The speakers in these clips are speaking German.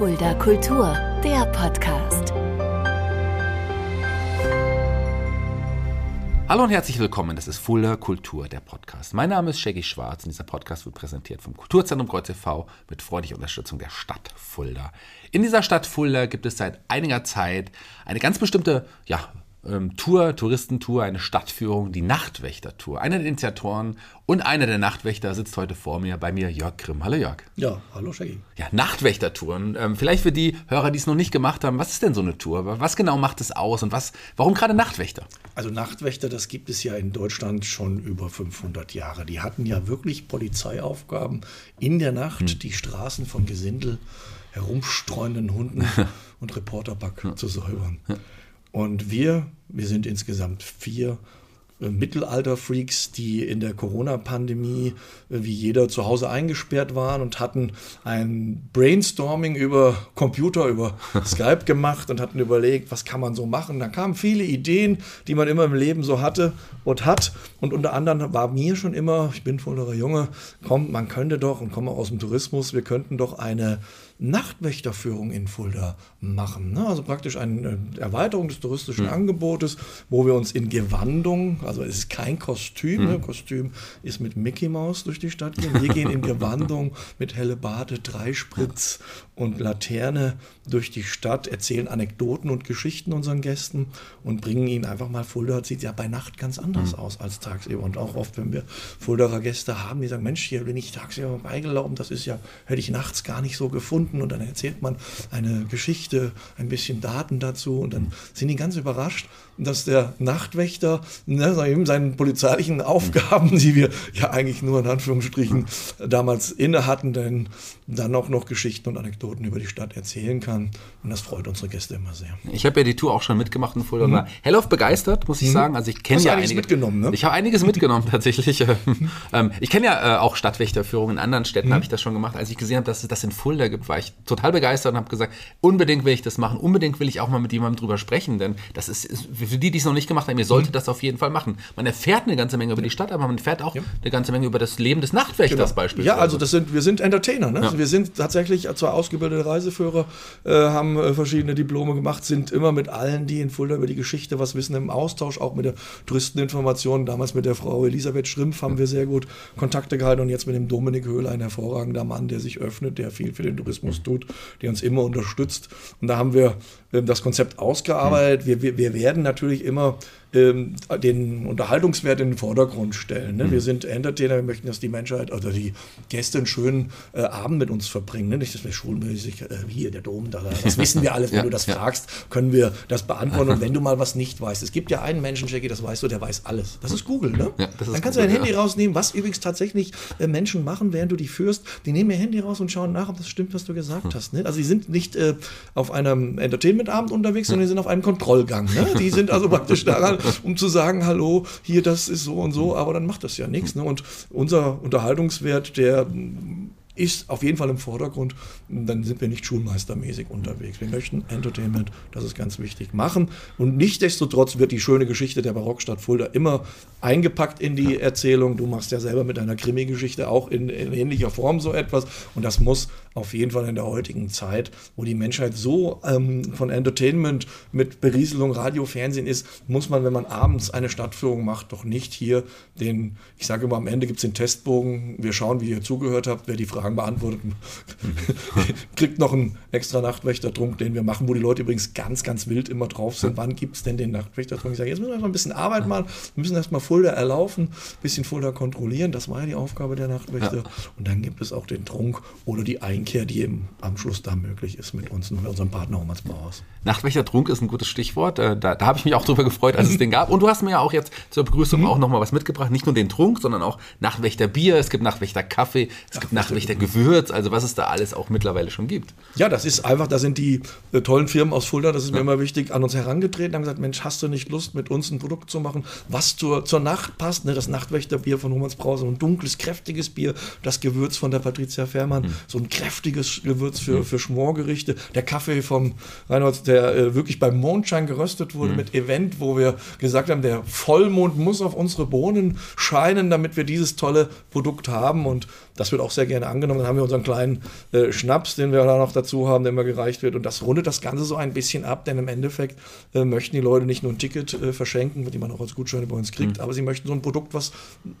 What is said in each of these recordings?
Fulda Kultur, der Podcast. Hallo und herzlich willkommen, das ist Fulda Kultur, der Podcast. Mein Name ist Shaggy Schwarz und dieser Podcast wird präsentiert vom Kulturzentrum Kreuz e.V. mit freundlicher Unterstützung der Stadt Fulda. In dieser Stadt Fulda gibt es seit einiger Zeit eine ganz bestimmte ja, ähm, Tour, Touristentour, eine Stadtführung, die Nachtwächtertour. Einer der Initiatoren und einer der Nachtwächter sitzt heute vor mir, bei mir Jörg Grimm. Hallo Jörg. Ja, hallo Shaggy. Ja, Nachtwächtertouren. Ähm, vielleicht für die Hörer, die es noch nicht gemacht haben, was ist denn so eine Tour? Was genau macht es aus und was, warum gerade Nachtwächter? Also Nachtwächter, das gibt es ja in Deutschland schon über 500 Jahre. Die hatten ja wirklich Polizeiaufgaben in der Nacht, hm. die Straßen von Gesindel herumstreuenden Hunden und Reporterpack ja. zu säubern. Und wir, wir sind insgesamt vier äh, Mittelalter-Freaks, die in der Corona-Pandemie äh, wie jeder zu Hause eingesperrt waren und hatten ein Brainstorming über Computer, über Skype gemacht und hatten überlegt, was kann man so machen. Da kamen viele Ideen, die man immer im Leben so hatte und hat. Und unter anderem war mir schon immer, ich bin vollerer Junge, komm, man könnte doch und komme aus dem Tourismus, wir könnten doch eine Nachtwächterführung in Fulda machen. Ne? Also praktisch eine Erweiterung des touristischen mhm. Angebotes, wo wir uns in Gewandung, also es ist kein Kostüm, mhm. ne? Kostüm ist mit Mickey Mouse durch die Stadt gehen. Wir gehen in Gewandung mit helle Bade, Dreispritz und Laterne durch die Stadt, erzählen Anekdoten und Geschichten unseren Gästen und bringen ihnen einfach mal Fulda sieht ja bei Nacht ganz anders mhm. aus als tagsüber. Und auch oft, wenn wir Fuldaer Gäste haben, die sagen, Mensch, hier bin ich tagsüber beigelaufen, das ist ja, hätte ich nachts gar nicht so gefunden gefunden und dann erzählt man eine Geschichte, ein bisschen Daten dazu und dann sind die ganz überrascht, dass der Nachtwächter ne, eben seinen polizeilichen Aufgaben, die wir ja eigentlich nur in Anführungsstrichen damals inne hatten, denn dann auch noch Geschichten und Anekdoten über die Stadt erzählen kann. Und das freut unsere Gäste immer sehr. Ich habe ja die Tour auch schon mitgemacht in Fulda und war hellauf begeistert, muss ich mhm. sagen. Also ich kenne ja einiges mitgenommen, ne? Ich habe einiges mitgenommen tatsächlich. ähm, ich kenne ja äh, auch Stadtwächterführungen in anderen Städten, mhm. habe ich das schon gemacht. Als ich gesehen habe, dass es das in Fulda gibt, war ich total begeistert und habe gesagt, unbedingt will ich das machen, unbedingt will ich auch mal mit jemandem drüber sprechen, denn das ist, ist für die, die es noch nicht gemacht haben, ihr solltet mhm. das auf jeden Fall machen. Man erfährt eine ganze Menge über die Stadt, aber man erfährt auch ja. eine ganze Menge über das Leben des Nachtwächters genau. beispielsweise. Ja, also das sind, wir sind Entertainer. Ne? Ja. wir sind tatsächlich zwar ausgebildete Reiseführer, äh, haben äh, verschiedene Diplome gemacht, sind immer mit allen, die in Fulda über die Geschichte was wissen, im Austausch, auch mit der Touristeninformation. Damals mit der Frau Elisabeth Schrimpf haben wir sehr gut Kontakte gehalten und jetzt mit dem Dominik Höhler, ein hervorragender Mann, der sich öffnet, der viel für den Tourismus tut, der uns immer unterstützt. Und da haben wir äh, das Konzept ausgearbeitet. Wir, wir, wir werden natürlich immer ähm, den Unterhaltungswert in den Vordergrund stellen. Ne? Mhm. Wir sind Entertainer, wir möchten, dass die Menschheit oder die Gäste einen schönen äh, Abend mit uns verbringen. Ne? Nicht, dass wir schulmäßig, äh, hier der Dom, da, das wissen wir alles. Wenn ja, du das ja. fragst, können wir das beantworten. Und wenn du mal was nicht weißt, es gibt ja einen Menschen, Jackie, das weißt du, der weiß alles. Das ist Google. Ne? Ja, ist Dann kannst Google, du dein Handy rausnehmen, was übrigens tatsächlich äh, Menschen machen, während du die führst. Die nehmen ihr Handy raus und schauen nach, ob das stimmt, was du gesagt hm. hast. Ne? Also die sind nicht äh, auf einem Entertainment-Abend unterwegs, sondern die sind auf einem Kontrollgang. Ne? Die sind also praktisch daran, um zu sagen, hallo, hier, das ist so und so, aber dann macht das ja nichts. Ne? Und unser Unterhaltungswert, der ist auf jeden Fall im Vordergrund. Dann sind wir nicht schulmeistermäßig unterwegs. Wir möchten Entertainment, das ist ganz wichtig, machen. Und nichtsdestotrotz wird die schöne Geschichte der Barockstadt Fulda immer eingepackt in die Erzählung. Du machst ja selber mit deiner Krimi-Geschichte auch in, in, ähnlicher Form so etwas. Und das muss auf jeden Fall in der heutigen Zeit, wo die Menschheit so ähm, von Entertainment mit Berieselung, Radio, Fernsehen ist, muss man, wenn man abends eine Stadtführung macht, doch nicht hier den, ich sage immer, am Ende gibt es den Testbogen. Wir schauen, wie ihr zugehört habt, wer die Fragen beantwortet. Kriegt noch einen extra Nachtwächtertrunk, den wir machen, wo die Leute übrigens ganz, ganz wild immer drauf sind. Wann gibt es denn den Nachtwächtertrunk? Ich sage, jetzt müssen wir erstmal ein bisschen Arbeit machen. Wir müssen erstmal Fulda erlaufen, ein bisschen Fulda kontrollieren. Das war ja die Aufgabe der Nachtwächter. Ja. Und dann gibt es auch den Trunk oder die Einkehr, die eben am Schluss da möglich ist mit uns und mit unserem Partner Thomas Bauhaus. Nachtwächtertrunk ist ein gutes Stichwort. Äh, da, da habe ich mich auch drüber gefreut, als es den gab. Und du hast mir ja auch jetzt zur Begrüßung mhm. auch nochmal was mitgebracht. Nicht nur den Trunk, sondern auch Nachtwächterbier. Es gibt Nachtwächterkaffee. Es gibt Nachtwächter Gewürz, also was es da alles auch mittlerweile schon gibt. Ja, das ist einfach, da sind die äh, tollen Firmen aus Fulda, das ist ja. mir immer wichtig, an uns herangetreten, haben gesagt, Mensch, hast du nicht Lust, mit uns ein Produkt zu machen, was zur, zur Nacht passt? Ne? Das Nachtwächterbier von Humans Brause, ein dunkles, kräftiges Bier, das Gewürz von der Patricia Fährmann, mhm. so ein kräftiges Gewürz für, mhm. für Schmorgerichte, der Kaffee vom Reinhold, der äh, wirklich beim Mondschein geröstet wurde, mhm. mit Event, wo wir gesagt haben, der Vollmond muss auf unsere Bohnen scheinen, damit wir dieses tolle Produkt haben und das wird auch sehr gerne angenommen angenommen. Dann haben wir unseren kleinen äh, Schnaps, den wir da noch dazu haben, der immer gereicht wird. Und das rundet das Ganze so ein bisschen ab, denn im Endeffekt äh, möchten die Leute nicht nur ein Ticket äh, verschenken, die man auch als Gutscheine bei uns kriegt, mhm. aber sie möchten so ein Produkt, was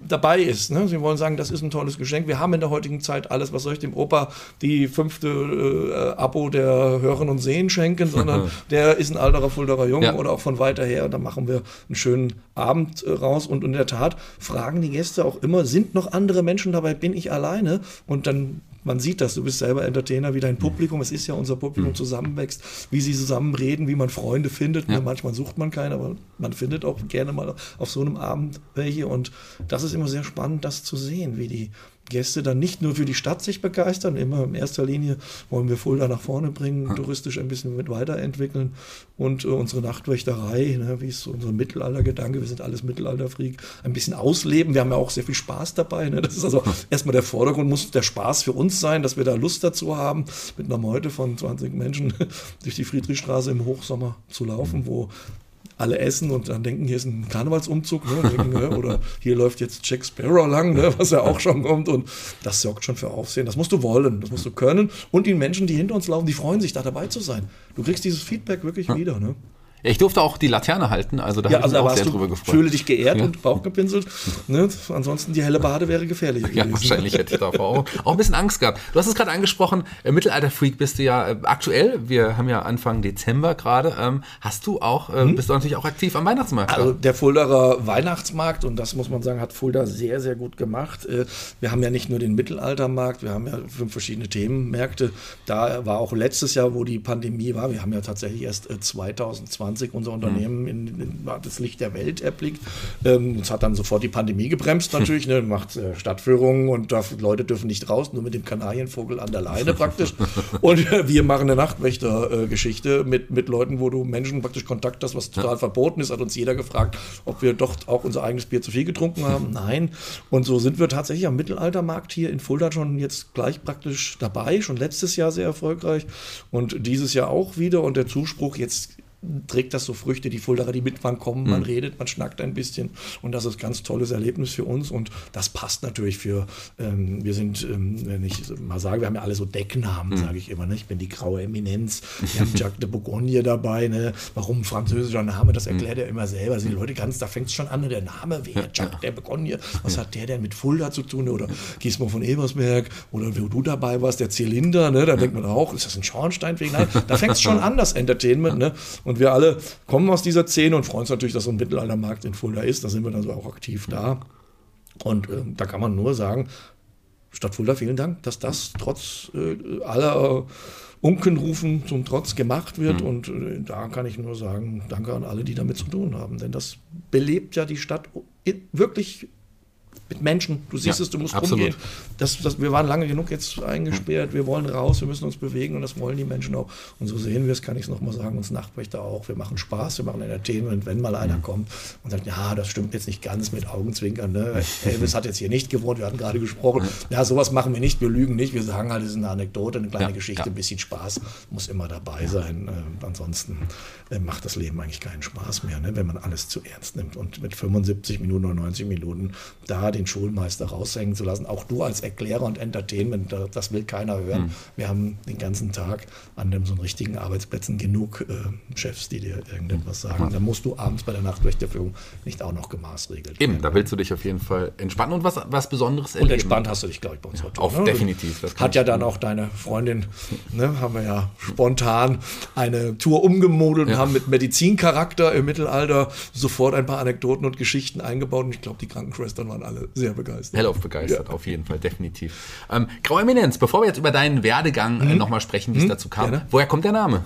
dabei ist. Ne? Sie wollen sagen, das ist ein tolles Geschenk. Wir haben in der heutigen Zeit alles, was soll ich dem Opa die fünfte äh, Abo der Hören und Sehen schenken, sondern der ist ein alterer Fulderer Junge ja. oder auch von weiter her. Da machen wir einen schönen Abend äh, raus. Und in der Tat fragen die Gäste auch immer, sind noch andere Menschen dabei, bin ich alleine? Und dann man sieht das, du bist selber Entertainer, wie dein Publikum, es ist ja unser Publikum, mhm. zusammenwächst, wie sie zusammen reden, wie man Freunde findet. Ja. Manchmal sucht man keine, aber man findet auch gerne mal auf so einem Abend welche. Und das ist immer sehr spannend, das zu sehen, wie die Gäste dann nicht nur für die Stadt sich begeistern, immer in erster Linie wollen wir Fulda nach vorne bringen, ja. touristisch ein bisschen mit weiterentwickeln und äh, unsere Nachtwächterei, ne, wie ist unser Mittelaltergedanke, wir sind alles Mittelalterfreak, ein bisschen ausleben. Wir haben ja auch sehr viel Spaß dabei. Ne? Das ist also erstmal der Vordergrund, muss der Spaß für uns sein, dass wir da Lust dazu haben, mit einer Meute von 20 Menschen durch die Friedrichstraße im Hochsommer zu laufen, wo alle essen und dann denken, hier ist ein Karnevalsumzug, ne, denken, ne, oder hier läuft jetzt Jack Sparrow lang, ne, was ja auch schon kommt und das sorgt schon für Aufsehen. Das musst du wollen, das musst du können und die Menschen, die hinter uns laufen, die freuen sich da dabei zu sein. Du kriegst dieses Feedback wirklich wieder. Ne? Ich durfte auch die Laterne halten, also da ja, habe also ich mich auch sehr drüber gefreut. Fühle dich geehrt ja. und Bauch gepinselt. Ne? Ansonsten die helle Bade wäre gefährlich gewesen. Ja, wahrscheinlich hätte ich davor auch, auch ein bisschen Angst gehabt. Du hast es gerade angesprochen, äh, Mittelalter-Freak bist du ja äh, aktuell. Wir haben ja Anfang Dezember gerade. Ähm, hast du auch, äh, hm? bist du natürlich auch aktiv am Weihnachtsmarkt? Also der Fuldaer Weihnachtsmarkt, und das muss man sagen, hat Fulda sehr, sehr gut gemacht. Äh, wir haben ja nicht nur den Mittelaltermarkt, wir haben ja fünf verschiedene Themenmärkte. Da war auch letztes Jahr, wo die Pandemie war, wir haben ja tatsächlich erst 2020 unser Unternehmen Unternehmen in, in, das Licht der Welt erblickt. Ähm, das hat dann sofort die Pandemie gebremst natürlich, ne, macht äh, Stadtführungen und darf, Leute dürfen nicht raus, nur mit dem Kanarienvogel an der Leine praktisch. Und äh, wir machen eine Nachtwächter-Geschichte mit, mit Leuten, wo du Menschen praktisch Kontakt hast, was total verboten ist, hat uns jeder gefragt, ob wir doch auch unser eigenes Bier zu viel getrunken haben. Nein. Und so sind wir tatsächlich am Mittelaltermarkt hier in Fulda schon jetzt gleich praktisch dabei, schon letztes Jahr sehr erfolgreich und dieses Jahr auch wieder. Und der Zuspruch jetzt trägt das so Früchte, die Fuldaer, die mit, man kommen, man mhm. redet, man schnackt ein bisschen und das ist ein ganz tolles Erlebnis für uns und das passt natürlich für, ähm, wir sind, ähm, wenn ich mal sage, wir haben ja alle so Decknamen, mhm. sage ich immer, ne? ich bin die graue Eminenz, wir haben Jacques de Bourgogne dabei, ne? warum ein französischer Name, das erklärt mhm. er immer selber, also die Leute ganz, da fängt es schon an, der Name, wer, Jacques de Bourgogne, was hat der denn mit Fulda zu tun oder Giesmo von Ebersberg oder wo du dabei warst, der Zylinder, ne? da denkt man auch, ist das ein Schornsteinfeger? Nein, da fängt es schon an, das Entertainment ne? Und wir alle kommen aus dieser Szene und freuen uns natürlich, dass so ein Mittelaltermarkt in Fulda ist. Da sind wir dann so auch aktiv da. Und äh, da kann man nur sagen, Stadt Fulda, vielen Dank, dass das trotz äh, aller äh, Unkenrufen zum Trotz gemacht wird. Mhm. Und äh, da kann ich nur sagen, danke an alle, die damit zu tun haben. Denn das belebt ja die Stadt wirklich mit Menschen. Du siehst ja, es, du musst absolut. rumgehen. Das, das, wir waren lange genug jetzt eingesperrt. Wir wollen raus, wir müssen uns bewegen und das wollen die Menschen auch. Und so sehen wir es, kann ich es nochmal sagen, uns Nachtwächter auch. Wir machen Spaß, wir machen Entertainment. Wenn mal einer mhm. kommt und sagt, ja, das stimmt jetzt nicht ganz mit Augenzwinkern. Ne? Elvis hat jetzt hier nicht gewohnt, wir hatten gerade gesprochen. Ja, sowas machen wir nicht, wir lügen nicht. Wir sagen halt, es ist eine Anekdote, eine kleine ja, Geschichte, ein bisschen Spaß muss immer dabei sein. Äh, ansonsten äh, macht das Leben eigentlich keinen Spaß mehr, ne? wenn man alles zu ernst nimmt. Und mit 75 Minuten oder 90 Minuten da den Schulmeister raushängen zu lassen. Auch du als Erklärer und Entertainment, das will keiner hören. Hm. Wir haben den ganzen Tag an dem, so richtigen Arbeitsplätzen genug äh, Chefs, die dir irgendetwas sagen. Hm. Da musst du abends bei der Nachtwächterführung nicht auch noch gemaßregelt Eben, werden. da willst du dich auf jeden Fall entspannen und was, was Besonderes erleben. Und entspannt hast du dich, glaube ich, bei uns ja, Auf ne? definitiv. Hat ja dann auch deine Freundin, ne, haben wir ja spontan eine Tour umgemodelt ja. und haben mit Medizincharakter im Mittelalter sofort ein paar Anekdoten und Geschichten eingebaut. Und ich glaube, die Krankenschwestern waren alle sehr begeistert. Hellauf begeistert, ja. auf jeden Fall, definitiv. Ähm, Graue Eminenz, bevor wir jetzt über deinen Werdegang äh, mhm. nochmal sprechen, wie es mhm. dazu kam, Gerne. woher kommt der Name?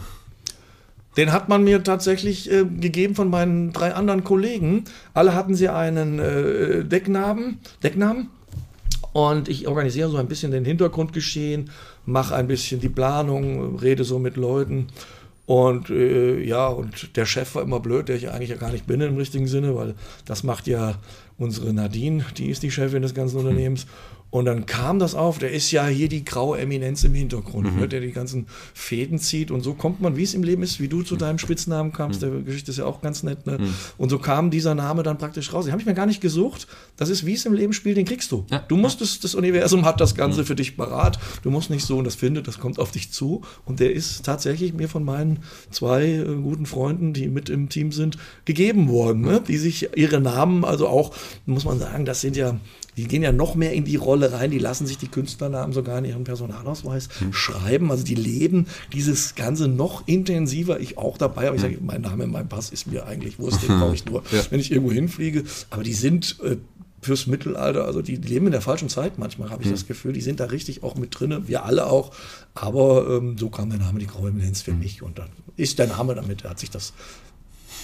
Den hat man mir tatsächlich äh, gegeben von meinen drei anderen Kollegen. Alle hatten sie einen äh, Decknamen, Decknamen. Und ich organisiere so ein bisschen den Hintergrundgeschehen, mache ein bisschen die Planung, rede so mit Leuten. Und äh, ja, und der Chef war immer blöd, der ich eigentlich ja gar nicht bin im richtigen Sinne, weil das macht ja unsere Nadine, die ist die Chefin des ganzen Unternehmens. Und dann kam das auf, der ist ja hier die graue Eminenz im Hintergrund, mhm. ne, der die ganzen Fäden zieht. Und so kommt man, wie es im Leben ist, wie du zu deinem Spitznamen kamst. Mhm. Der Geschichte ist ja auch ganz nett. Ne? Mhm. Und so kam dieser Name dann praktisch raus. Den habe ich mir gar nicht gesucht. Das ist, wie es im Leben spielt, den kriegst du. Ja. Du musstest, das Universum hat das Ganze mhm. für dich parat. Du musst nicht so und das findet, das kommt auf dich zu. Und der ist tatsächlich mir von meinen zwei äh, guten Freunden, die mit im Team sind, gegeben worden. Ne? Die sich ihre Namen, also auch, muss man sagen, das sind ja die gehen ja noch mehr in die Rolle rein, die lassen sich die Künstlernamen sogar in ihren Personalausweis hm. schreiben. Also die leben dieses Ganze noch intensiver. Ich auch dabei, aber ich sage, mein Name, mein Pass ist mir eigentlich Wurst, den brauche ich nur, ja. wenn ich irgendwo hinfliege. Aber die sind äh, fürs Mittelalter, also die leben in der falschen Zeit manchmal, habe ich hm. das Gefühl. Die sind da richtig auch mit drin, wir alle auch. Aber ähm, so kam der Name die Graue Eminenz für hm. mich und dann ist der Name damit, hat sich das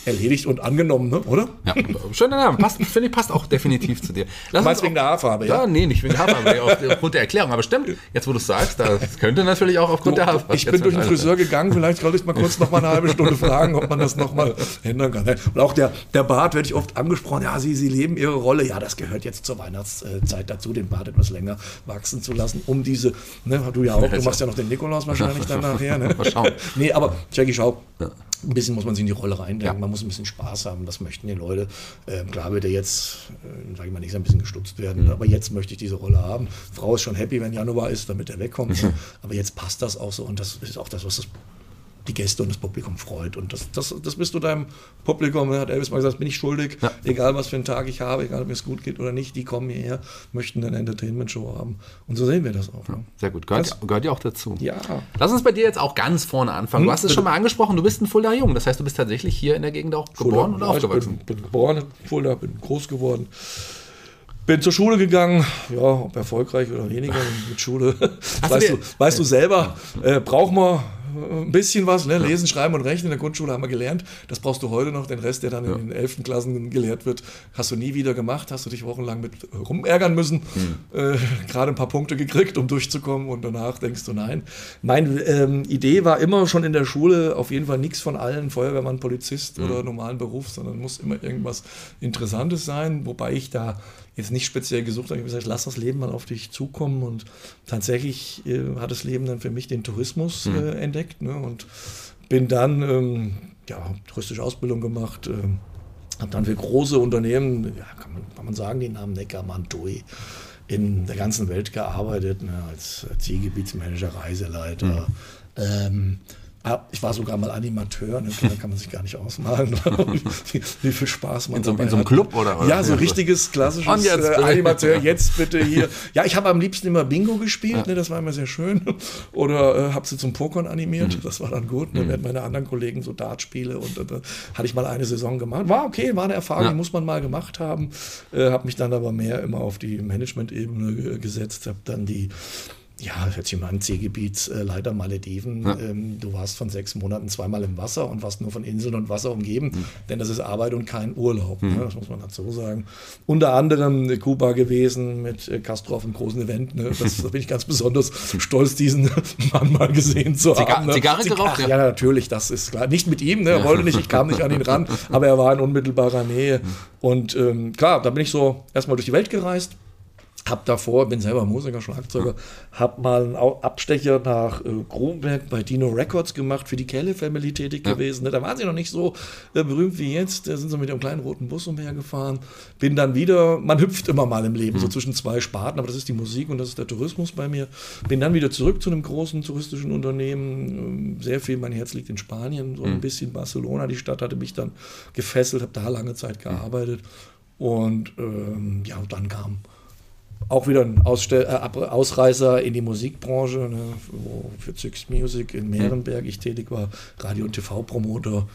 erledigt und angenommen, ne? oder? Ja, schöner Name. Passt, finde ich, passt auch definitiv zu dir. Lass Meinst wegen der Haarfarbe, ja? Ja, nee, nicht wegen der Haarfarbe, aufgrund der Erklärung. Aber stimmt, jetzt wo du es sagst, das könnte natürlich auch aufgrund du, der Haarfarbe. Ich bin durch den Friseur gegangen, vielleicht sollte ich mal kurz noch mal eine halbe Stunde fragen, ob man das noch mal ändern kann. Und auch der, der Bart werde ich oft angesprochen, ja, Sie, Sie leben Ihre Rolle. Ja, das gehört jetzt zur Weihnachtszeit dazu, den Bart etwas länger wachsen zu lassen, um diese, ne, du ja auch, du machst ja noch den Nikolaus wahrscheinlich dann nachher, ne? Mal schauen. Nee, aber Jackie, schau, ja ein bisschen muss man sich in die Rolle reindenken, ja. man muss ein bisschen Spaß haben, das möchten die Leute. Ähm, klar wird er jetzt, äh, sage ich mal, nicht so ein bisschen gestutzt werden, mhm. aber jetzt möchte ich diese Rolle haben. Frau ist schon happy, wenn Januar ist, damit er wegkommt, aber jetzt passt das auch so und das ist auch das, was das die Gäste und das Publikum freut. Und das, das, das bist du deinem Publikum, hat Elvis mal gesagt, bin ich schuldig, ja. egal was für einen Tag ich habe, egal ob es gut geht oder nicht, die kommen hierher, möchten eine Entertainment-Show haben. Und so sehen wir das auch. Ne? Sehr gut, gehört, das, gehört ja auch dazu. Ja. Lass uns bei dir jetzt auch ganz vorne anfangen. Hm, du hast es schon mal angesprochen, du bist ein Fulda Jung, das heißt, du bist tatsächlich hier in der Gegend auch geboren Fulda, und aufgewachsen. Ich bin, bin geboren in Fulda, bin groß geworden. Bin zur Schule gegangen, ja, ob erfolgreich oder weniger mit Schule. weißt, du, weißt du selber, äh, braucht man ein bisschen was, ne? lesen, schreiben und rechnen in der Grundschule haben wir gelernt. Das brauchst du heute noch. Den Rest, der dann in den elften Klassen gelehrt wird, hast du nie wieder gemacht. Hast du dich wochenlang mit rumärgern müssen. Hm. Äh, Gerade ein paar Punkte gekriegt, um durchzukommen und danach denkst du nein. Meine ähm, Idee war immer schon in der Schule auf jeden Fall nichts von allen Feuerwehrmann, Polizist hm. oder normalen Beruf, sondern muss immer irgendwas Interessantes sein. Wobei ich da jetzt nicht speziell gesucht habe. Ich habe gesagt, lass das Leben mal auf dich zukommen. Und tatsächlich äh, hat das Leben dann für mich den Tourismus mhm. äh, entdeckt. Ne? Und bin dann, ähm, ja, touristische Ausbildung gemacht. Äh, habe dann für große Unternehmen, ja, kann, man, kann man sagen, den Namen Neckermann, TUI, in der ganzen Welt gearbeitet, ne, als Zielgebietsmanager, Reiseleiter. Mhm. Ähm, ich war sogar mal Animateur, ne? da kann man sich gar nicht ausmalen, wie, wie, viel Spaß man in so, in so einem Club oder, oder? Ja, so richtiges klassisches jetzt, äh, Animateur. Jetzt bitte hier. Ja, ich habe am liebsten immer Bingo gespielt, ja. ne? das war immer sehr schön. Oder äh, habe sie zum Pokern animiert, mhm. das war dann gut. Ne? Mhm. Während meine anderen Kollegen so Dartspiele und äh, hatte ich mal eine Saison gemacht. War okay, war eine Erfahrung, ja. muss man mal gemacht haben. Äh, habe mich dann aber mehr immer auf die Management-Ebene gesetzt, habe dann die ja, hört sich mal an, Seegebietsleiter Malediven. Ja. Ähm, du warst von sechs Monaten zweimal im Wasser und warst nur von Inseln und Wasser umgeben, mhm. denn das ist Arbeit und kein Urlaub. Mhm. Ne? Das muss man dazu sagen. Unter anderem Kuba gewesen mit äh, Castro auf einem großen Event. Ne? Das, da bin ich ganz besonders stolz, diesen Mann mal gesehen zu Ziga haben. Ne? Zigarre geraucht? Ja. ja. natürlich, das ist klar. Nicht mit ihm, ne? er wollte nicht, ich kam nicht an ihn ran, aber er war in unmittelbarer Nähe. Mhm. Und ähm, klar, da bin ich so erstmal durch die Welt gereist hab davor, bin selber Musiker, Schlagzeuger, hab mal einen Abstecher nach äh, Kronberg bei Dino Records gemacht, für die Kelly Family tätig ja. gewesen. Ne? Da waren sie noch nicht so äh, berühmt wie jetzt. Da sind sie mit dem kleinen roten Bus umhergefahren. Bin dann wieder, man hüpft immer mal im Leben, mhm. so zwischen zwei Sparten, aber das ist die Musik und das ist der Tourismus bei mir. Bin dann wieder zurück zu einem großen touristischen Unternehmen. Ähm, sehr viel, mein Herz liegt in Spanien, so ein mhm. bisschen Barcelona. Die Stadt hatte mich dann gefesselt, habe da lange Zeit gearbeitet. Und ähm, ja, und dann kam auch wieder ein Ausstell äh, Ausreißer in die Musikbranche, ne, wo für Zyx Music in Meerenberg ich tätig war, Radio- und TV-Promoter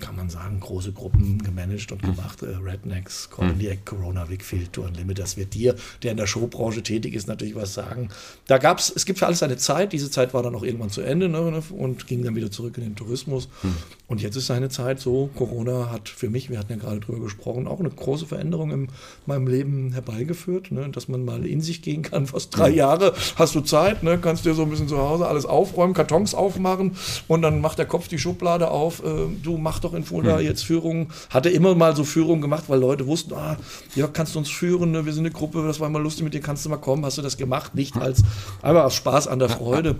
kann man sagen, große Gruppen gemanagt und gemacht. Äh, Rednecks, Coloniac, Corona, Wickfield, Tour Limit. Das wird dir, der in der Showbranche tätig ist, natürlich was sagen. Da gab es, es gibt für alles eine Zeit. Diese Zeit war dann auch irgendwann zu Ende ne, ne, und ging dann wieder zurück in den Tourismus. Hm. Und jetzt ist seine Zeit so. Corona hat für mich, wir hatten ja gerade drüber gesprochen, auch eine große Veränderung in meinem Leben herbeigeführt, ne, dass man mal in sich gehen kann. Fast drei Jahre hast du Zeit, ne, kannst dir so ein bisschen zu Hause alles aufräumen, Kartons aufmachen und dann macht der Kopf die Schublade auf. Äh, du mach doch in Fulda mhm. jetzt Führungen. Hatte immer mal so Führungen gemacht, weil Leute wussten, ah, ja, kannst du uns führen, ne? wir sind eine Gruppe, das war immer lustig mit dir, kannst du mal kommen, hast du das gemacht? Nicht als, einfach aus Spaß an der Freude.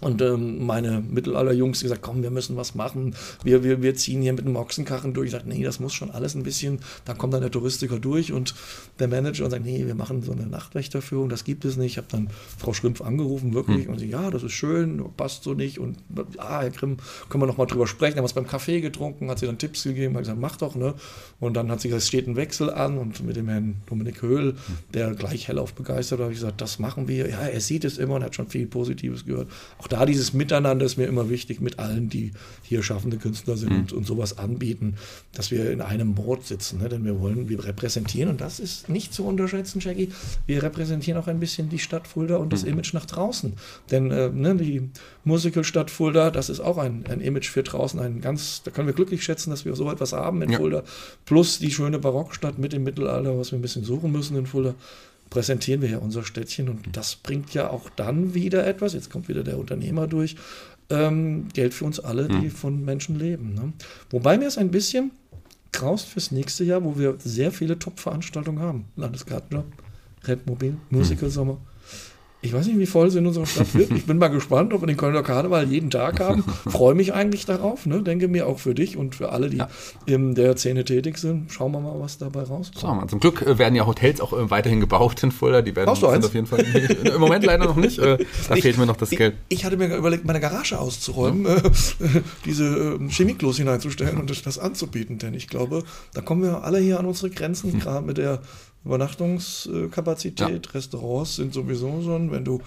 Und ähm, meine Mittelalter-Jungs gesagt, komm, wir müssen was machen. Wir, wir, wir ziehen hier mit dem Ochsenkarren durch. Ich sage, nee, das muss schon alles ein bisschen. Dann kommt dann der Touristiker durch und der Manager und sagt, nee, wir machen so eine Nachtwächterführung, das gibt es nicht. Ich habe dann Frau Schrimpf angerufen, wirklich, hm. und sie, ja, das ist schön, passt so nicht. Und ah, Herr Grimm, können wir noch mal drüber sprechen. Haben wir es beim Kaffee getrunken, hat sie dann Tipps gegeben, hat gesagt, mach doch, ne? Und dann hat sie gesagt, es steht ein Wechsel an und mit dem Herrn Dominik Höhl, der gleich hellauf begeistert war, habe ich gesagt, das machen wir. Ja, er sieht es immer und hat schon viel Positives gehört. Auch da dieses Miteinander ist mir immer wichtig mit allen, die hier schaffende Künstler sind mhm. und, und, sowas anbieten, dass wir in einem Boot sitzen. Ne? Denn wir wollen, wir repräsentieren, und das ist nicht zu unterschätzen, Jackie, wir repräsentieren auch ein bisschen die Stadt Fulda und das mhm. Image nach draußen. Denn äh, ne, die Musicalstadt Fulda, das ist auch ein, ein Image für draußen, ein ganz, da können wir glücklich schätzen, dass wir so etwas haben in ja. Fulda. Plus die schöne Barockstadt mit dem Mittelalter, was wir ein bisschen suchen müssen in Fulda präsentieren wir ja unser Städtchen und das bringt ja auch dann wieder etwas, jetzt kommt wieder der Unternehmer durch, ähm, Geld für uns alle, die mhm. von Menschen leben. Ne? Wobei mir es ein bisschen graust fürs nächste Jahr, wo wir sehr viele Top-Veranstaltungen haben. Landesgartenjob, Redmobil, Musical-Sommer. Ich weiß nicht, wie voll sie in unserer Stadt wird. Ich bin mal gespannt, ob wir den Kölner Karneval jeden Tag haben. Freue mich eigentlich darauf. Ne? Denke mir auch für dich und für alle, die ja. in der Szene tätig sind. Schauen wir mal, was dabei rauskommt. Schauen wir mal. Zum Glück äh, werden ja Hotels auch äh, weiterhin gebaut in Fulda. Die werden Brauchst du eins? auf jeden Fall. Im Moment leider noch nicht. Äh, da ich, fehlt mir noch das Geld. Ich, ich hatte mir überlegt, meine Garage auszuräumen, ja. diese Chemieklos hineinzustellen und das anzubieten. Denn ich glaube, da kommen wir alle hier an unsere Grenzen, hm. gerade mit der Übernachtungskapazität. Ja. Restaurants sind sowieso schon, wenn du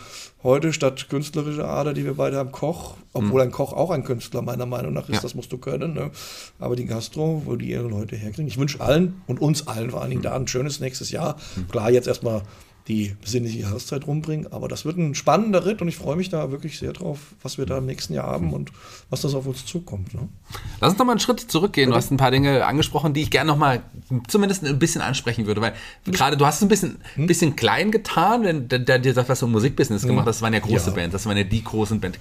heute statt künstlerischer Ader, die wir beide haben, Koch, obwohl mhm. ein Koch auch ein Künstler meiner Meinung nach ist, ja. das musst du können. Ne? Aber die Gastro, wo die ihre Leute herkriegen. Ich wünsche allen und uns allen vor allen Dingen mhm. da ein schönes nächstes Jahr. Mhm. Klar, jetzt erstmal die besinnliche Jahreszeit rumbringen. Aber das wird ein spannender Ritt und ich freue mich da wirklich sehr drauf, was wir da im nächsten Jahr haben und was das auf uns zukommt. Ne? Lass uns noch mal einen Schritt zurückgehen. Du hast ein paar Dinge angesprochen, die ich gerne noch mal zumindest ein bisschen ansprechen würde, weil gerade du hast es ein bisschen, hm? bisschen klein getan, wenn der dir sagt, was du im Musikbusiness hm. gemacht hast. Das waren ja große ja. Bands, das waren ja die großen Bands.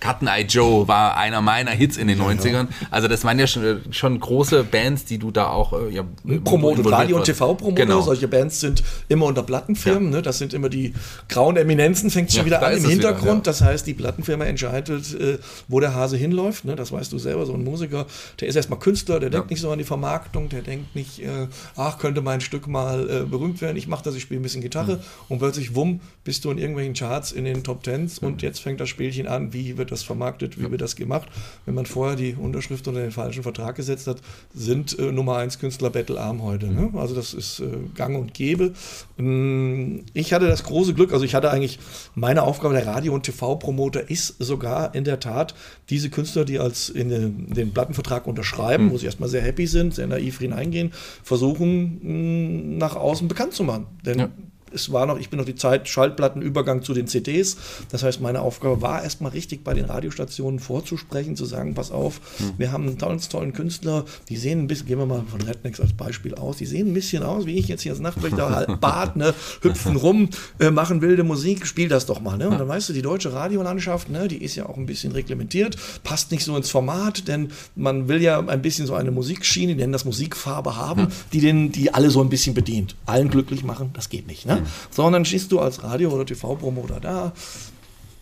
Cutten Eye Joe war einer meiner Hits in den ja, 90ern. Ja. Also das waren ja schon, schon, große Bands, die du da auch äh, ja, promotet, Radio- und TV-Promoter. Genau. Solche Bands sind immer unter Plattenfirmen ne? Das sind immer die grauen Eminenzen, fängt schon ja, wieder an im Hintergrund. Wieder, ja. Das heißt, die Plattenfirma entscheidet, äh, wo der Hase hinläuft. Ne? Das weißt du selber, so ein Musiker, der ist erstmal Künstler, der ja. denkt nicht so an die Vermarktung, der denkt nicht, äh, ach, könnte mein Stück mal äh, berühmt werden. Ich mache das, ich spiele ein bisschen Gitarre mhm. und plötzlich, wumm, bist du in irgendwelchen Charts in den Top Tens mhm. und jetzt fängt das Spielchen an, wie wird das vermarktet, wie wird das gemacht. Wenn man vorher die Unterschrift unter den falschen Vertrag gesetzt hat, sind äh, Nummer 1 Künstler bettelarm heute. Ne? Also das ist äh, gang und gäbe. Ähm, ich hatte das große Glück, also ich hatte eigentlich meine Aufgabe, der Radio- und TV-Promoter ist sogar in der Tat diese Künstler, die als in den, den Plattenvertrag unterschreiben, mhm. wo sie erstmal sehr happy sind, sehr naiv hineingehen, versuchen nach außen bekannt zu machen. Denn ja es war noch, ich bin noch die Zeit, Schaltplattenübergang zu den CDs. Das heißt, meine Aufgabe war erstmal richtig bei den Radiostationen vorzusprechen, zu sagen, pass auf, hm. wir haben einen tollen, tollen Künstler, die sehen ein bisschen, gehen wir mal von Rednecks als Beispiel aus, die sehen ein bisschen aus, wie ich jetzt hier als Nachtwächter, halt Bart, ne, hüpfen rum, äh, machen wilde Musik, spiel das doch mal. Ne? Und dann weißt du, die deutsche Radiolandschaft, ne, die ist ja auch ein bisschen reglementiert, passt nicht so ins Format, denn man will ja ein bisschen so eine Musikschiene, die nennen das Musikfarbe haben, hm. die, den, die alle so ein bisschen bedient. Allen glücklich machen, das geht nicht. Ne? Ne? Sondern stehst du als Radio- oder TV-Promoter da.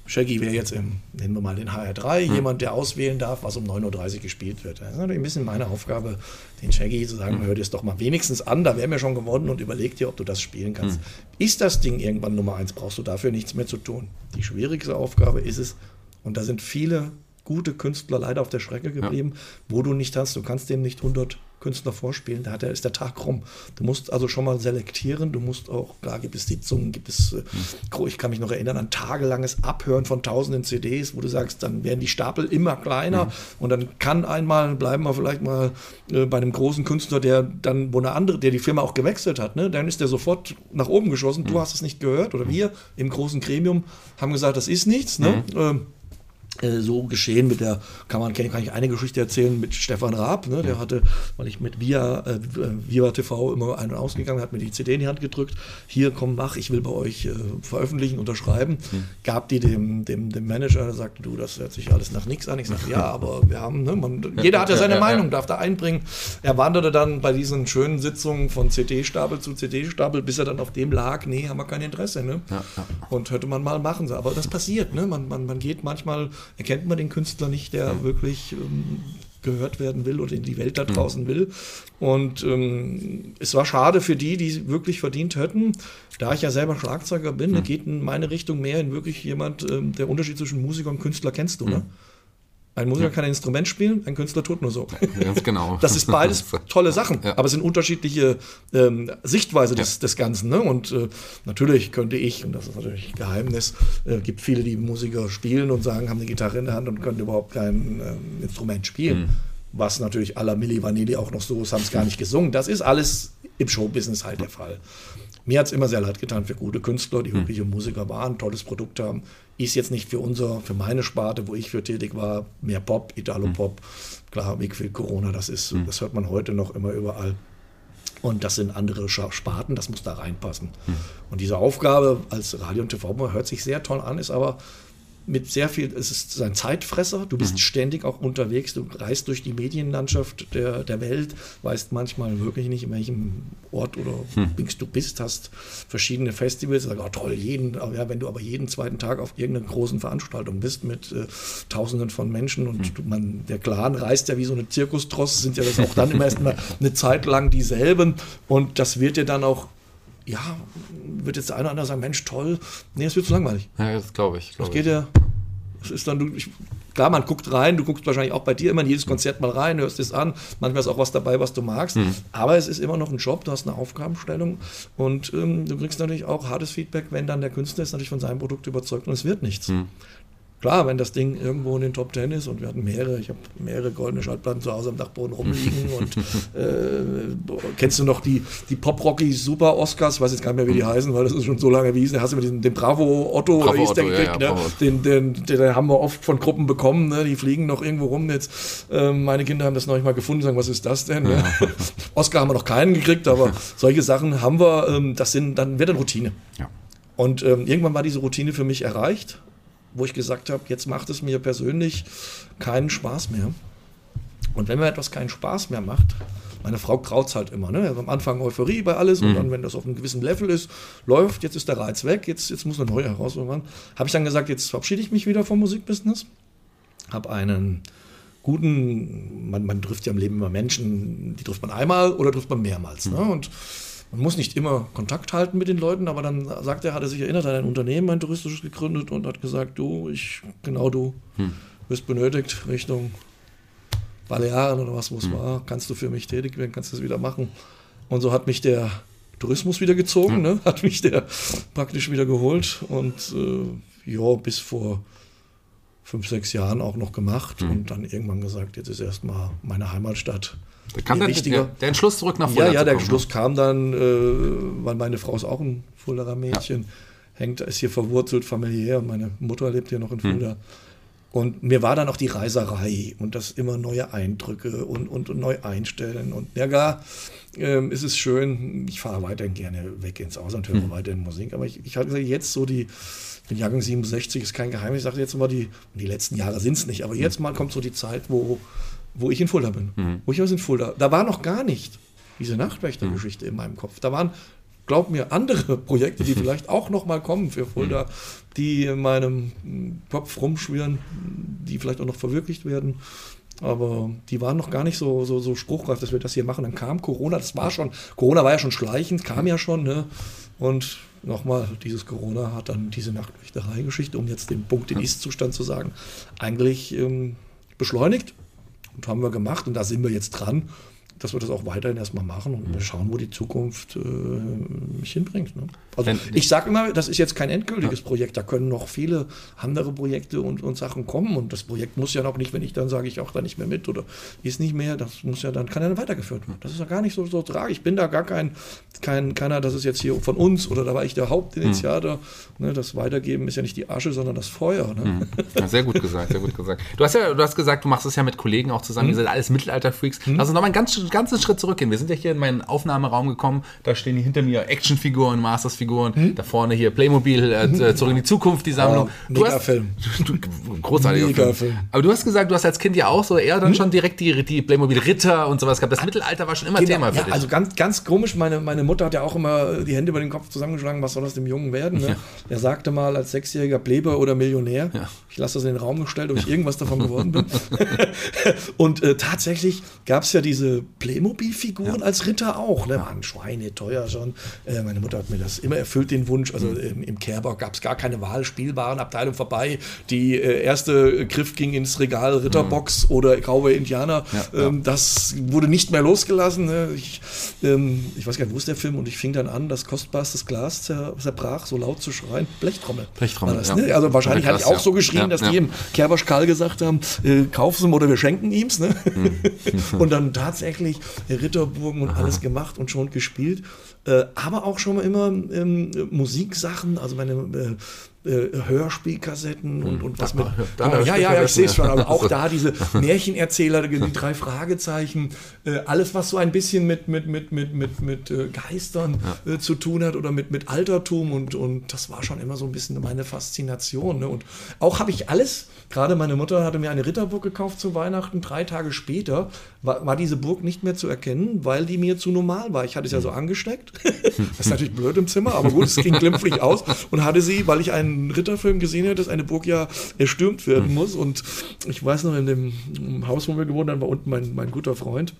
Shaggy wäre jetzt im, nennen wir mal den HR3, hm. jemand, der auswählen darf, was um 9.30 Uhr gespielt wird. Das ist natürlich ein bisschen meine Aufgabe, den Shaggy zu sagen, hm. hör dir es doch mal wenigstens an, da wäre mir schon gewonnen und überleg dir, ob du das spielen kannst. Hm. Ist das Ding irgendwann Nummer eins, brauchst du dafür nichts mehr zu tun. Die schwierigste Aufgabe ist es, und da sind viele gute Künstler leider auf der Strecke geblieben, ja. wo du nicht hast, du kannst dem nicht 100 Künstler vorspielen, da ist der Tag rum. Du musst also schon mal selektieren, du musst auch, klar gibt es Sitzungen, gibt es, mhm. ich kann mich noch erinnern an tagelanges Abhören von tausenden CDs, wo du sagst, dann werden die Stapel immer kleiner mhm. und dann kann einmal, bleiben wir vielleicht mal äh, bei einem großen Künstler, der dann, wo eine andere, der die Firma auch gewechselt hat, ne, dann ist der sofort nach oben geschossen, mhm. du hast es nicht gehört oder wir im großen Gremium haben gesagt, das ist nichts, ne? Mhm. Äh, so geschehen mit der, kann man kann ich eine Geschichte erzählen mit Stefan Raab, ne? der hatte, weil ich mit Via, äh, Viva TV immer ein- und ausgegangen, hat mir die CD in die Hand gedrückt, hier komm mach, ich will bei euch äh, veröffentlichen, unterschreiben, mhm. gab die dem, dem, dem Manager, der sagte, du, das hört sich alles nach nichts an, ich sagte, ja, aber wir haben, ne, man, jeder hat ja seine Meinung, darf da einbringen, er wanderte dann bei diesen schönen Sitzungen von CD-Stapel zu CD-Stapel, bis er dann auf dem lag, nee, haben wir kein Interesse, ne? Und hätte man mal machen, aber das passiert, ne? man, man, man geht manchmal erkennt man den Künstler nicht, der mhm. wirklich ähm, gehört werden will oder in die Welt da mhm. draußen mhm. will. Und ähm, es war schade für die, die wirklich verdient hätten. Da ich ja selber Schlagzeuger bin, mhm. geht in meine Richtung mehr in wirklich jemand, ähm, der Unterschied zwischen Musiker und Künstler kennst du, ne? Ein Musiker ja. kann ein Instrument spielen, ein Künstler tut nur so. Ganz genau. Das ist beides tolle Sachen, ja. aber es sind unterschiedliche ähm, Sichtweise des, ja. des Ganzen. Ne? Und äh, natürlich könnte ich, und das ist natürlich Geheimnis, äh, gibt viele, die Musiker spielen und sagen, haben eine Gitarre in der Hand und können überhaupt kein äh, Instrument spielen. Mhm. Was natürlich aller Milli Vanilli auch noch so ist, haben es gar nicht gesungen. Das ist alles im Showbusiness halt der Fall. Mir hat es immer sehr leid getan für gute Künstler, die hm. wirkliche Musiker waren, tolles Produkt haben. Ist jetzt nicht für unser, für meine Sparte, wo ich für tätig war, mehr Pop, Italo-Pop. Hm. Klar, Weg für Corona, das ist, hm. das hört man heute noch immer überall. Und das sind andere Sparten, das muss da reinpassen. Hm. Und diese Aufgabe als Radio- und TV hört sich sehr toll an, ist aber mit sehr viel, es ist ein Zeitfresser, du bist mhm. ständig auch unterwegs, du reist durch die Medienlandschaft der, der Welt, weißt manchmal wirklich nicht, in welchem Ort oder mhm. du bist, hast verschiedene Festivals, sag, oh, toll, jeden, ja, wenn du aber jeden zweiten Tag auf irgendeiner großen Veranstaltung bist mit äh, Tausenden von Menschen und mhm. man, der Clan reist ja wie so eine Zirkustross, sind ja das auch dann immer erst mal eine Zeit lang dieselben und das wird dir dann auch ja, wird jetzt der eine oder andere sagen, Mensch, toll. Nee, es wird zu langweilig. Ja, das glaube ich. Glaub das geht ja, das ist dann, du, ich, klar, man guckt rein, du guckst wahrscheinlich auch bei dir immer in jedes Konzert mal rein, hörst es an, manchmal ist auch was dabei, was du magst, mhm. aber es ist immer noch ein Job, du hast eine Aufgabenstellung und ähm, du kriegst natürlich auch hartes Feedback, wenn dann der Künstler ist natürlich von seinem Produkt überzeugt und es wird nichts. Mhm. Klar, wenn das Ding irgendwo in den Top Ten ist und wir hatten mehrere, ich habe mehrere goldene Schallplatten zu Hause am Dachboden rumliegen und äh, kennst du noch die, die Pop-Rocky Super Oscars, ich weiß jetzt gar nicht mehr, wie die mhm. heißen, weil das ist schon so lange erwiesen, da hast du mit diesem, den Bravo Otto, Bravo Otto der, ja, ne? den, den, den, den, haben wir oft von Gruppen bekommen, ne? die fliegen noch irgendwo rum jetzt. Ähm, meine Kinder haben das noch nicht mal gefunden, sagen, was ist das denn? Ne? Ja. Oscar haben wir noch keinen gekriegt, aber solche Sachen haben wir, ähm, das sind, dann wird dann Routine. Ja. Und ähm, irgendwann war diese Routine für mich erreicht wo ich gesagt habe, jetzt macht es mir persönlich keinen Spaß mehr. Und wenn mir etwas keinen Spaß mehr macht, meine Frau kraut es halt immer. Ne? Also am Anfang Euphorie bei alles mhm. und dann, wenn das auf einem gewissen Level ist, läuft, jetzt ist der Reiz weg, jetzt, jetzt muss eine neue Herausforderung ran. Habe ich dann gesagt, jetzt verabschiede ich mich wieder vom Musikbusiness. Habe einen guten, man, man trifft ja im Leben immer Menschen, die trifft man einmal oder trifft man mehrmals. Ne? Mhm. Ne? Und man muss nicht immer Kontakt halten mit den Leuten, aber dann sagt er, hat er sich erinnert, hat ein Unternehmen, ein touristisches gegründet und hat gesagt, du, ich, genau du, hm. wirst benötigt Richtung Balearen oder was, wo es hm. war, kannst du für mich tätig werden, kannst du das wieder machen. Und so hat mich der Tourismus wieder gezogen, hm. ne? hat mich der praktisch wieder geholt und äh, ja, bis vor fünf, sechs Jahren auch noch gemacht hm. und dann irgendwann gesagt, jetzt ist erstmal meine Heimatstadt da kam dann der, der, Entschluss zurück nach Fulda. Ja, ja, der Entschluss ne? kam dann, äh, weil meine Frau ist auch ein Fuldaer Mädchen, ja. hängt, ist hier verwurzelt familiär. Meine Mutter lebt hier noch in hm. Fulda. Hm. Und mir war dann auch die Reiserei und das immer neue Eindrücke und, und, und neu einstellen. Und ja, gar ähm, ist es schön, ich fahre weiterhin gerne weg ins Ausland, höre hm. weiterhin Musik. Aber ich, ich habe gesagt, jetzt so die, ich bin Jahrgang 67, ist kein Geheimnis. Ich sage jetzt mal, die, die letzten Jahre sind es nicht, aber jetzt mal kommt so die Zeit, wo wo ich in Fulda bin. Mhm. Wo ich aus in Fulda. Da war noch gar nicht diese Nachtwächtergeschichte mhm. in meinem Kopf. Da waren, glaub mir, andere Projekte, die vielleicht auch noch mal kommen für Fulda, mhm. die in meinem Kopf rumschwirren, die vielleicht auch noch verwirklicht werden. Aber die waren noch gar nicht so, so, so spruchreif, dass wir das hier machen. Dann kam Corona, das war schon, Corona war ja schon schleichend, kam ja schon, ne? Und nochmal, dieses Corona hat dann diese Nachtwächterei-Geschichte, um jetzt den Punkt, den Ist-Zustand zu sagen, eigentlich ähm, beschleunigt. Und haben wir gemacht und da sind wir jetzt dran. Dass wir das auch weiterhin erstmal machen und schauen, wo die Zukunft äh, mich hinbringt. Ne? Also ich sage immer, das ist jetzt kein endgültiges Projekt, da können noch viele andere Projekte und, und Sachen kommen und das Projekt muss ja noch nicht, wenn ich dann sage, ich auch da nicht mehr mit oder ist nicht mehr, das muss ja dann, kann ja dann weitergeführt werden. Das ist ja gar nicht so, so tragisch. Ich bin da gar kein, kein, keiner, das ist jetzt hier von uns oder da war ich der Hauptinitiator. Ne, das Weitergeben ist ja nicht die Asche, sondern das Feuer. Ne? Ja, sehr gut gesagt, sehr gut gesagt. Du hast ja, du hast gesagt, du machst es ja mit Kollegen auch zusammen. Ihr seid alles Mittelalter-Freaks. Also nochmal einen ganz, ganzen Schritt zurückgehen. Wir sind ja hier in meinen Aufnahmeraum gekommen. Da stehen hier hinter mir Actionfiguren, Masters-Figuren. Da vorne hier Playmobil, äh, zurück in die Zukunft, die Sammlung. Oh, Du hast- Megafilm. Du, großartiger Megafilm. Film. Aber du hast gesagt, du hast als Kind ja auch so eher dann schon direkt die, die Playmobil-Ritter und sowas gehabt. Das Mittelalter war schon immer Thema für ja, dich. also ganz, ganz komisch, meine, meine Mutter hat ja auch immer die Hände über den Kopf zusammengeschlagen, was soll aus dem Jungen werden. Ne? Er sagte mal als Sechsjähriger Pleber oder Millionär. Ich lasse das in den Raum gestellt, ob ich irgendwas davon geworden bin. Und äh, tatsächlich gab es ja diese Playmobil-Figuren als Ritter auch. Ne? Waren Schweine teuer schon. Äh, meine Mutter hat mir das immer erfüllt, den Wunsch. Also im, im Kerber gab es gar keine Wahlspielwarenabteilung vorbei. Die äh, erste Griff ging ins Regal Ritterbox oder Graue Indianer. Ähm, das wurde nicht mehr losgelassen. Ne? Ich, ähm, ich weiß gar nicht, wo ist der Film? Und ich fing dann an, das kostbarstes Glas zer, zerbrach, so laut zu schreien. Blechtrommel. Blechtrommel, das, ja. ne? Also wahrscheinlich Ja, hatte ich auch so ja. geschrien, Ja, dass ja. die im Kerbersch Karl gesagt haben, äh, kauf's ihm oder wir schenken ihm's. Ne? Mhm. und dann tatsächlich Ritterburgen und alles gemacht und schon gespielt. Äh, aber auch schon mal immer ähm, Musiksachen, also meine äh, äh, Hörspielkassetten und, und was mit. Hm. da Genau, ja, ja, ja, ich sehe es schon. Aber auch da diese Märchenerzähler, die drei Fragezeichen, äh, alles, was so ein bisschen mit, mit, mit, mit, mit, mit äh, Geistern äh, zu tun hat oder mit, mit Altertum und, und das war schon immer so ein bisschen meine Faszination. Ne? Und auch habe ich alles, gerade meine Mutter hatte mir eine Ritterburg gekauft zu Weihnachten, drei Tage später war, war diese Burg nicht mehr zu erkennen, weil die mir zu normal war. Ich hatte es ja so angesteckt. Das ist natürlich blöd im Zimmer, aber gut, es ging glimpflich aus und hatte sie, weil ich einen Ritterfilm gesehen hatte, dass eine Burg ja erstürmt werden muss. Und ich weiß noch, in dem Haus, wo wir gewohnt haben, war unten mein, mein guter Freund.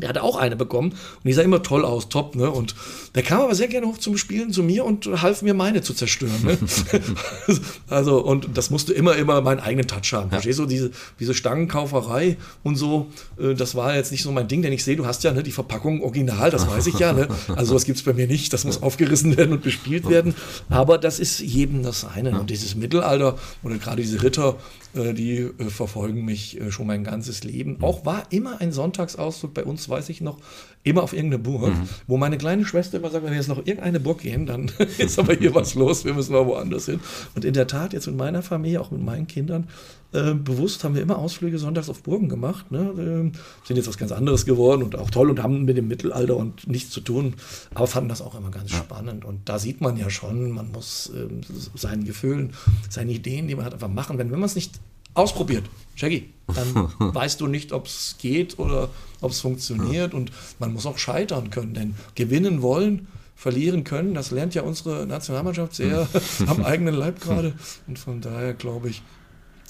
Der hatte auch eine bekommen und die sah immer toll aus, top, ne? Und der kam aber sehr gerne hoch zum Spielen zu mir und half mir meine zu zerstören. Ne? also, und das musste immer, immer meinen eigenen Touch haben. Verstehst du, diese, diese Stangenkauferei und so, äh, das war jetzt nicht so mein Ding, denn ich sehe, du hast ja ne, die Verpackung original, das weiß ich ja. Ne? Also sowas gibt es bei mir nicht, das muss aufgerissen werden und bespielt werden. Aber das ist jedem das eine. Und dieses Mittelalter oder gerade diese Ritter, die äh, verfolgen mich äh, schon mein ganzes Leben. Auch war immer ein Sonntagsausflug bei uns, weiß ich noch, immer auf irgendeine Burg, wo meine kleine Schwester immer sagt, wenn wir jetzt noch irgendeine Burg gehen, dann ist aber hier was los, wir müssen mal woanders hin. Und in der Tat, jetzt mit meiner Familie, auch mit meinen Kindern, äh, bewusst haben wir immer Ausflüge sonntags auf Burgen gemacht. Ne? Ähm, sind jetzt was ganz anderes geworden und auch toll und haben mit dem Mittelalter und nichts zu tun, aber fanden das auch immer ganz spannend. Und da sieht man ja schon, man muss ähm, seinen Gefühlen, seine Ideen, die man hat, einfach machen. Wenn, wenn man es nicht ausprobiert, Shaggy, dann weißt du nicht, ob es geht oder ob es funktioniert. Und man muss auch scheitern können, denn gewinnen wollen, verlieren können, das lernt ja unsere Nationalmannschaft sehr am eigenen Leib gerade. Und von daher glaube ich,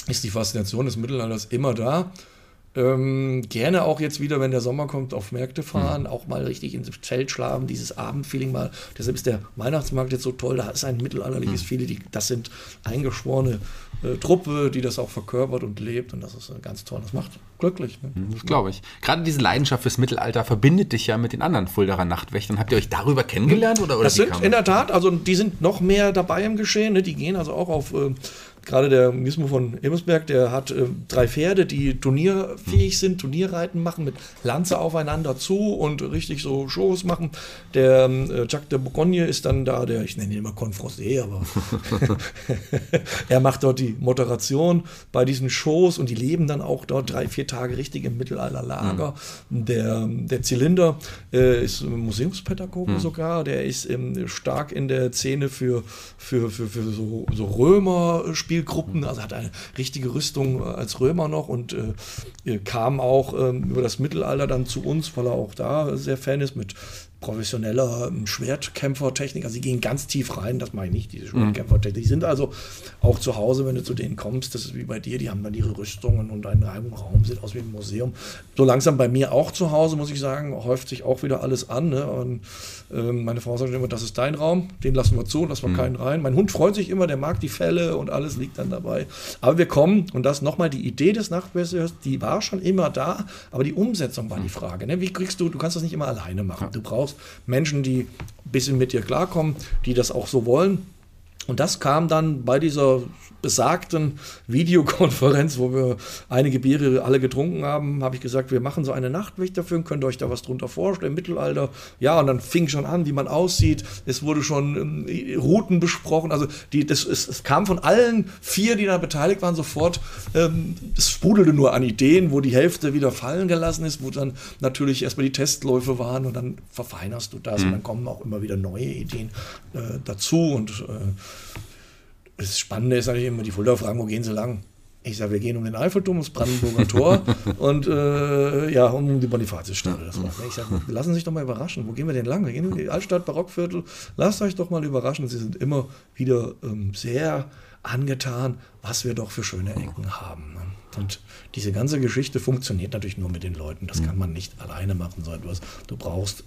ist die Faszination des Mittelalters immer da. Ähm, gerne auch jetzt wieder, wenn der Sommer kommt, auf Märkte fahren, auch mal richtig ins Zelt schlafen, dieses Abendfeeling mal. Deshalb ist der Weihnachtsmarkt jetzt so toll, da ist ein mittelalterliches Feeling. Die, das sind eingeschworene äh, Truppe, die das auch verkörpert und lebt und das ist äh, ganz toll. Das macht glücklich. Ne? Das glaube ich. Gerade diese Leidenschaft fürs Mittelalter verbindet dich ja mit den anderen Fuldaer Nachtwächtern. Habt ihr euch darüber kennengelernt? Oder, oder Das sind in der Tat, also die sind noch mehr dabei im Geschehen. Ne? Die gehen also auch auf, äh, gerade der Gizmo von Ebersberg, der hat äh, drei Pferde, die turnierfähig sind, Turnierreiten machen, mit Lanze aufeinander zu und richtig so Shows machen. Der äh, Jacques de Bourgogne ist dann da, der, ich nenne ihn immer Confrosé, aber er macht dort die Moderation bei diesen Shows und die leben dann auch dort drei, vier Tage richtig im Mittelalterlager. Der, der Zylinder äh, ist Museumspädagoge sogar, der ist ähm, stark in der Szene für, für, für, für so, so Römer-Spielgruppen, also hat eine richtige Rüstung äh, als Römer noch und äh, kam auch ähm, über das Mittelalter dann zu uns, weil er auch da sehr Fan ist mit professioneller ähm, Schwertkämpfertechnik. Also sie gehen ganz tief rein, das mache ich nicht, diese Schwertkämpfertechnik. Die sind also auch zu Hause, wenn du zu denen kommst, das ist wie bei dir, die haben dann ihre Rüstungen und einen Raum, sieht aus wie ein Museum. So langsam bei mir auch zu Hause, muss ich sagen, häuft sich auch wieder alles an. Ne? Und, ähm, meine Frau sagt immer, das ist dein Raum, den lassen wir zu, lassen wir mhm. keinen rein. Mein Hund freut sich immer, der mag die Fälle und alles liegt dann dabei. Aber wir kommen, und das nochmal, die Idee des Nachtmessers, die war schon immer da, aber die Umsetzung war die Frage. Ne? Wie kriegst du, du kannst das nicht immer alleine machen. Du brauchst Menschen, die ein bisschen mit dir klarkommen, die das auch so wollen. Und das kam dann bei dieser besagten Videokonferenz, wo wir einige Biere alle getrunken haben, habe ich gesagt, wir machen so eine Nachtwächter für, könnt ihr euch da was drunter vorstellen, Mittelalter. Ja, und dann fing schon an, wie man aussieht. Es wurde schon ähm, Routen besprochen. Also die, das, es, es, kam von allen vier, die da beteiligt waren, sofort, ähm, es sprudelte nur an Ideen, wo die Hälfte wieder fallen gelassen ist, wo dann natürlich erstmal die Testläufe waren und dann verfeinerst du das mhm. und dann kommen auch immer wieder neue Ideen äh, dazu und äh, das Spannende ist natürlich immer, die Fulda fragen, wo gehen sie lang? Ich sage, wir gehen um den Eiffelturm, ums Brandenburger Tor und äh, ja, um die Bonifatiusstelle. Ich sage, lassen Sie sich doch mal überraschen. Wo gehen wir denn lang? Wir gehen in die Altstadt, Barockviertel. Lasst euch doch mal überraschen. Sie sind immer wieder ähm, sehr angetan, was wir doch für schöne Ecken haben. Ne? Und diese ganze Geschichte funktioniert natürlich nur mit den Leuten. Das kann man nicht alleine machen, so etwas. Du brauchst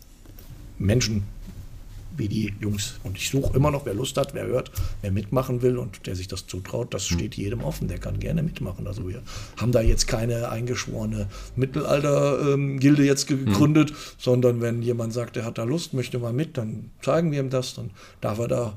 Menschen, wie die Jungs. Und ich suche immer noch, wer Lust hat, wer hört, wer mitmachen will und der sich das zutraut, das hm. steht jedem offen, der kann gerne mitmachen. Also wir haben da jetzt keine eingeschworene Mittelalter-Gilde jetzt gegründet, mhm. sondern wenn jemand sagt, er hat da Lust, möchte mal mit, dann zeigen wir ihm das, dann darf er da,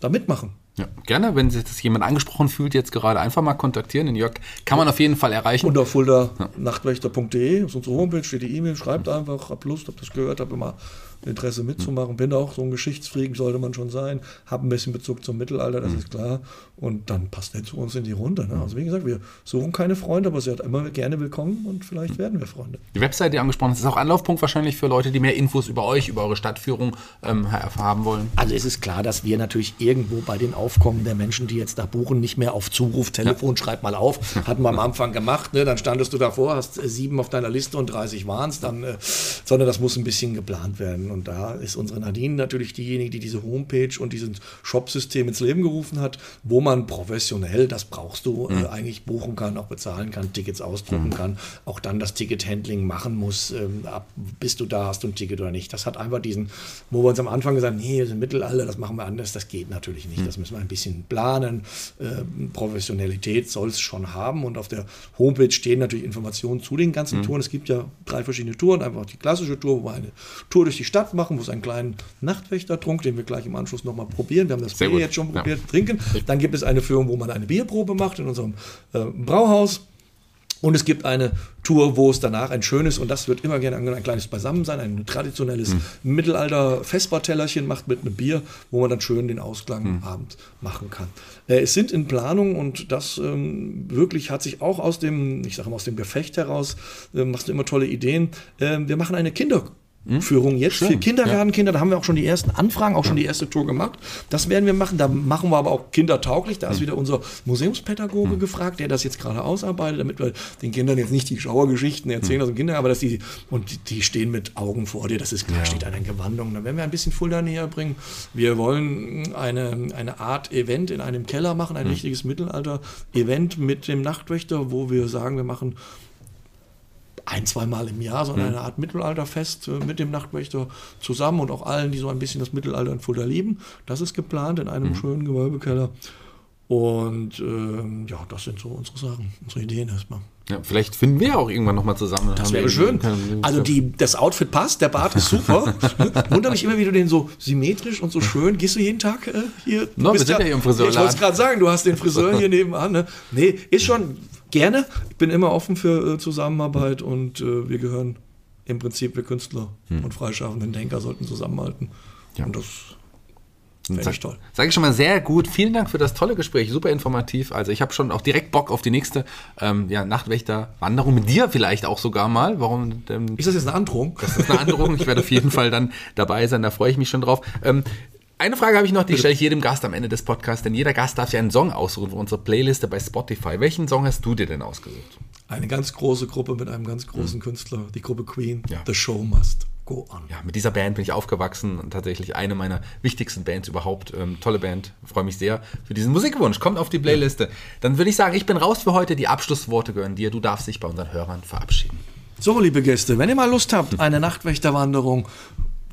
da mitmachen. Ja, gerne, wenn sich das jemand angesprochen fühlt, jetzt gerade einfach mal kontaktieren. Den Jörg kann man auf jeden Fall erreichen. Unter fulda-nachtwächter.de ist unsere Homepage, steht die E-Mail, schreibt einfach, hab Lust, hab das gehört, hab immer Interesse mitzumachen. Bin auch so ein Geschichtsfreak, sollte man schon sein. Habe ein bisschen Bezug zum Mittelalter, das mhm. ist klar. Und dann passt er zu uns in die Runde. Ne? Also wie gesagt, wir suchen keine Freunde, aber sie hat immer gerne willkommen und vielleicht werden wir Freunde. Die Website, die angesprochen ist, ist auch Anlaufpunkt wahrscheinlich für Leute, die mehr Infos über euch, über eure Stadtführung ähm, haben wollen. Also es ist klar, dass wir natürlich irgendwo bei den Aufkommen der Menschen, die jetzt da buchen, nicht mehr auf Zuruf, Telefon, ja. schreib mal auf, hatten wir am Anfang gemacht. Ne? Dann standest du davor, hast sieben auf deiner Liste und 30 waren es, dann, äh, sondern das muss ein bisschen geplant werden. Und da ist unsere Nadine natürlich diejenige, die diese Homepage und dieses Shop-System ins Leben gerufen hat, wo man professionell, das brauchst du, äh, mhm. äh, eigentlich buchen kann, auch bezahlen kann, Tickets ausdrucken mhm. kann, auch dann das Ticket-Handling machen muss, ähm, ab, bist du da, hast du ein Ticket oder nicht. Das hat einfach diesen, wo wir uns am Anfang gesagt haben, nee, wir sind Mittelalter, das machen wir anders, das geht natürlich nicht. Mhm. Das müssen wir ein bisschen planen. Äh, Professionalität soll es schon haben und auf der Homepage stehen natürlich Informationen zu den ganzen mhm. Touren. Es gibt ja drei verschiedene Touren, einfach die klassische Tour, wo wir eine Tour durch die Stadt machen, wo es einen kleinen Nachtwächtertrunk, den wir gleich im Anschluss nochmal probieren. Wir haben das Bier jetzt schon probiert, ja. trinken. Dann gibt es eine Führung, wo man eine Bierprobe macht in unserem äh, Brauhaus. Und es gibt eine Tour, wo es danach ein schönes, und das wird immer gerne ein kleines Beisammensein, ein traditionelles mhm. Mittelalter-Vespertellerchen macht mit einem Bier, wo man dann schön den Ausklang mhm. Abend machen kann. Äh, es sind in Planung und das ähm, wirklich hat sich auch aus dem, ich sage mal aus dem Gefecht heraus, äh, machst du immer tolle Ideen. Äh, wir machen eine Kinder- hm? Führung jetzt Schön, für Kindergartenkinder. Ja. Da haben wir auch schon die ersten Anfragen, auch schon die erste Tour gemacht. Das werden wir machen. Da machen wir aber auch kindertauglich. Da ist hm. wieder unser Museumspädagoge hm. gefragt, der das jetzt gerade ausarbeitet, damit wir den Kindern jetzt nicht die Schauergeschichten erzählen aus dem Kinder, aber dass die, und die, stehen mit Augen vor dir, das ist klar, ja. steht eine Gewandung. Da werden wir ein bisschen Fulda näher bringen. Wir wollen eine, eine Art Event in einem Keller machen, ein richtiges Mittelalter-Event mit dem Nachtwächter, wo wir sagen, wir machen ein, zweimal im Jahr, sondern mhm. eine Art Mittelalterfest äh, mit dem Nachtwächter zusammen und auch allen, die so ein bisschen das Mittelalter in Fulda lieben. Das ist geplant in einem mhm. schönen Gewölbekeller. Und ähm, ja, das sind so unsere Sachen, unsere Ideen erstmal. Ja, vielleicht finden wir auch irgendwann nochmal zusammen. Das wäre schön. Also die, das Outfit passt, der Bart ist super. Wunder mich immer, wie du den so symmetrisch und so schön. Gehst du jeden Tag äh, hier? No, wir sind ja, ja hier im Friseur. Ich wollte es gerade sagen, du hast den Friseur hier nebenan. Ne? Nee, ist schon gerne. Ich bin immer offen für äh, Zusammenarbeit und äh, wir gehören im Prinzip, wir Künstler hm. und freischaffenden Denker sollten zusammenhalten. Ja. Und das Finde ich toll. Sage ich schon mal sehr gut. Vielen Dank für das tolle Gespräch. Super informativ. Also ich habe schon auch direkt Bock auf die nächste ähm, ja, Nachtwächter-Wanderung mit dir vielleicht auch sogar mal. Warum? Ähm, ist das jetzt eine Androhung? Das ist eine Androhung. Ich werde auf jeden Fall dann dabei sein. Da freue ich mich schon drauf. Ähm, eine Frage habe ich noch, die stelle ich jedem Gast am Ende des Podcasts, denn jeder Gast darf sich einen Song aussuchen für unsere Playliste bei Spotify. Welchen Song hast du dir denn ausgesucht? Eine ganz große Gruppe mit einem ganz großen hm. Künstler, die Gruppe Queen, ja. The Show Must. Go On. Ja, mit dieser Band bin ich aufgewachsen. Tatsächlich eine meiner wichtigsten Bands überhaupt. Ähm, tolle Band. Freue mich sehr für diesen Musikwunsch. Kommt auf die Playliste. Dann würde ich sagen, ich bin raus für heute. Die Abschlussworte gehören dir. Du darfst dich bei unseren Hörern verabschieden. So, liebe Gäste, wenn ihr mal Lust habt, eine Nachtwächterwanderung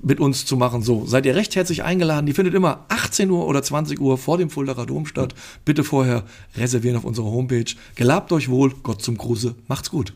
mit uns zu machen, so seid ihr recht herzlich eingeladen. Die findet immer 18 Uhr oder 20 Uhr vor dem Fuldaer Dom statt. Bitte vorher reservieren auf unserer Homepage. Gelabt euch wohl, Gott zum Gruße, macht's gut.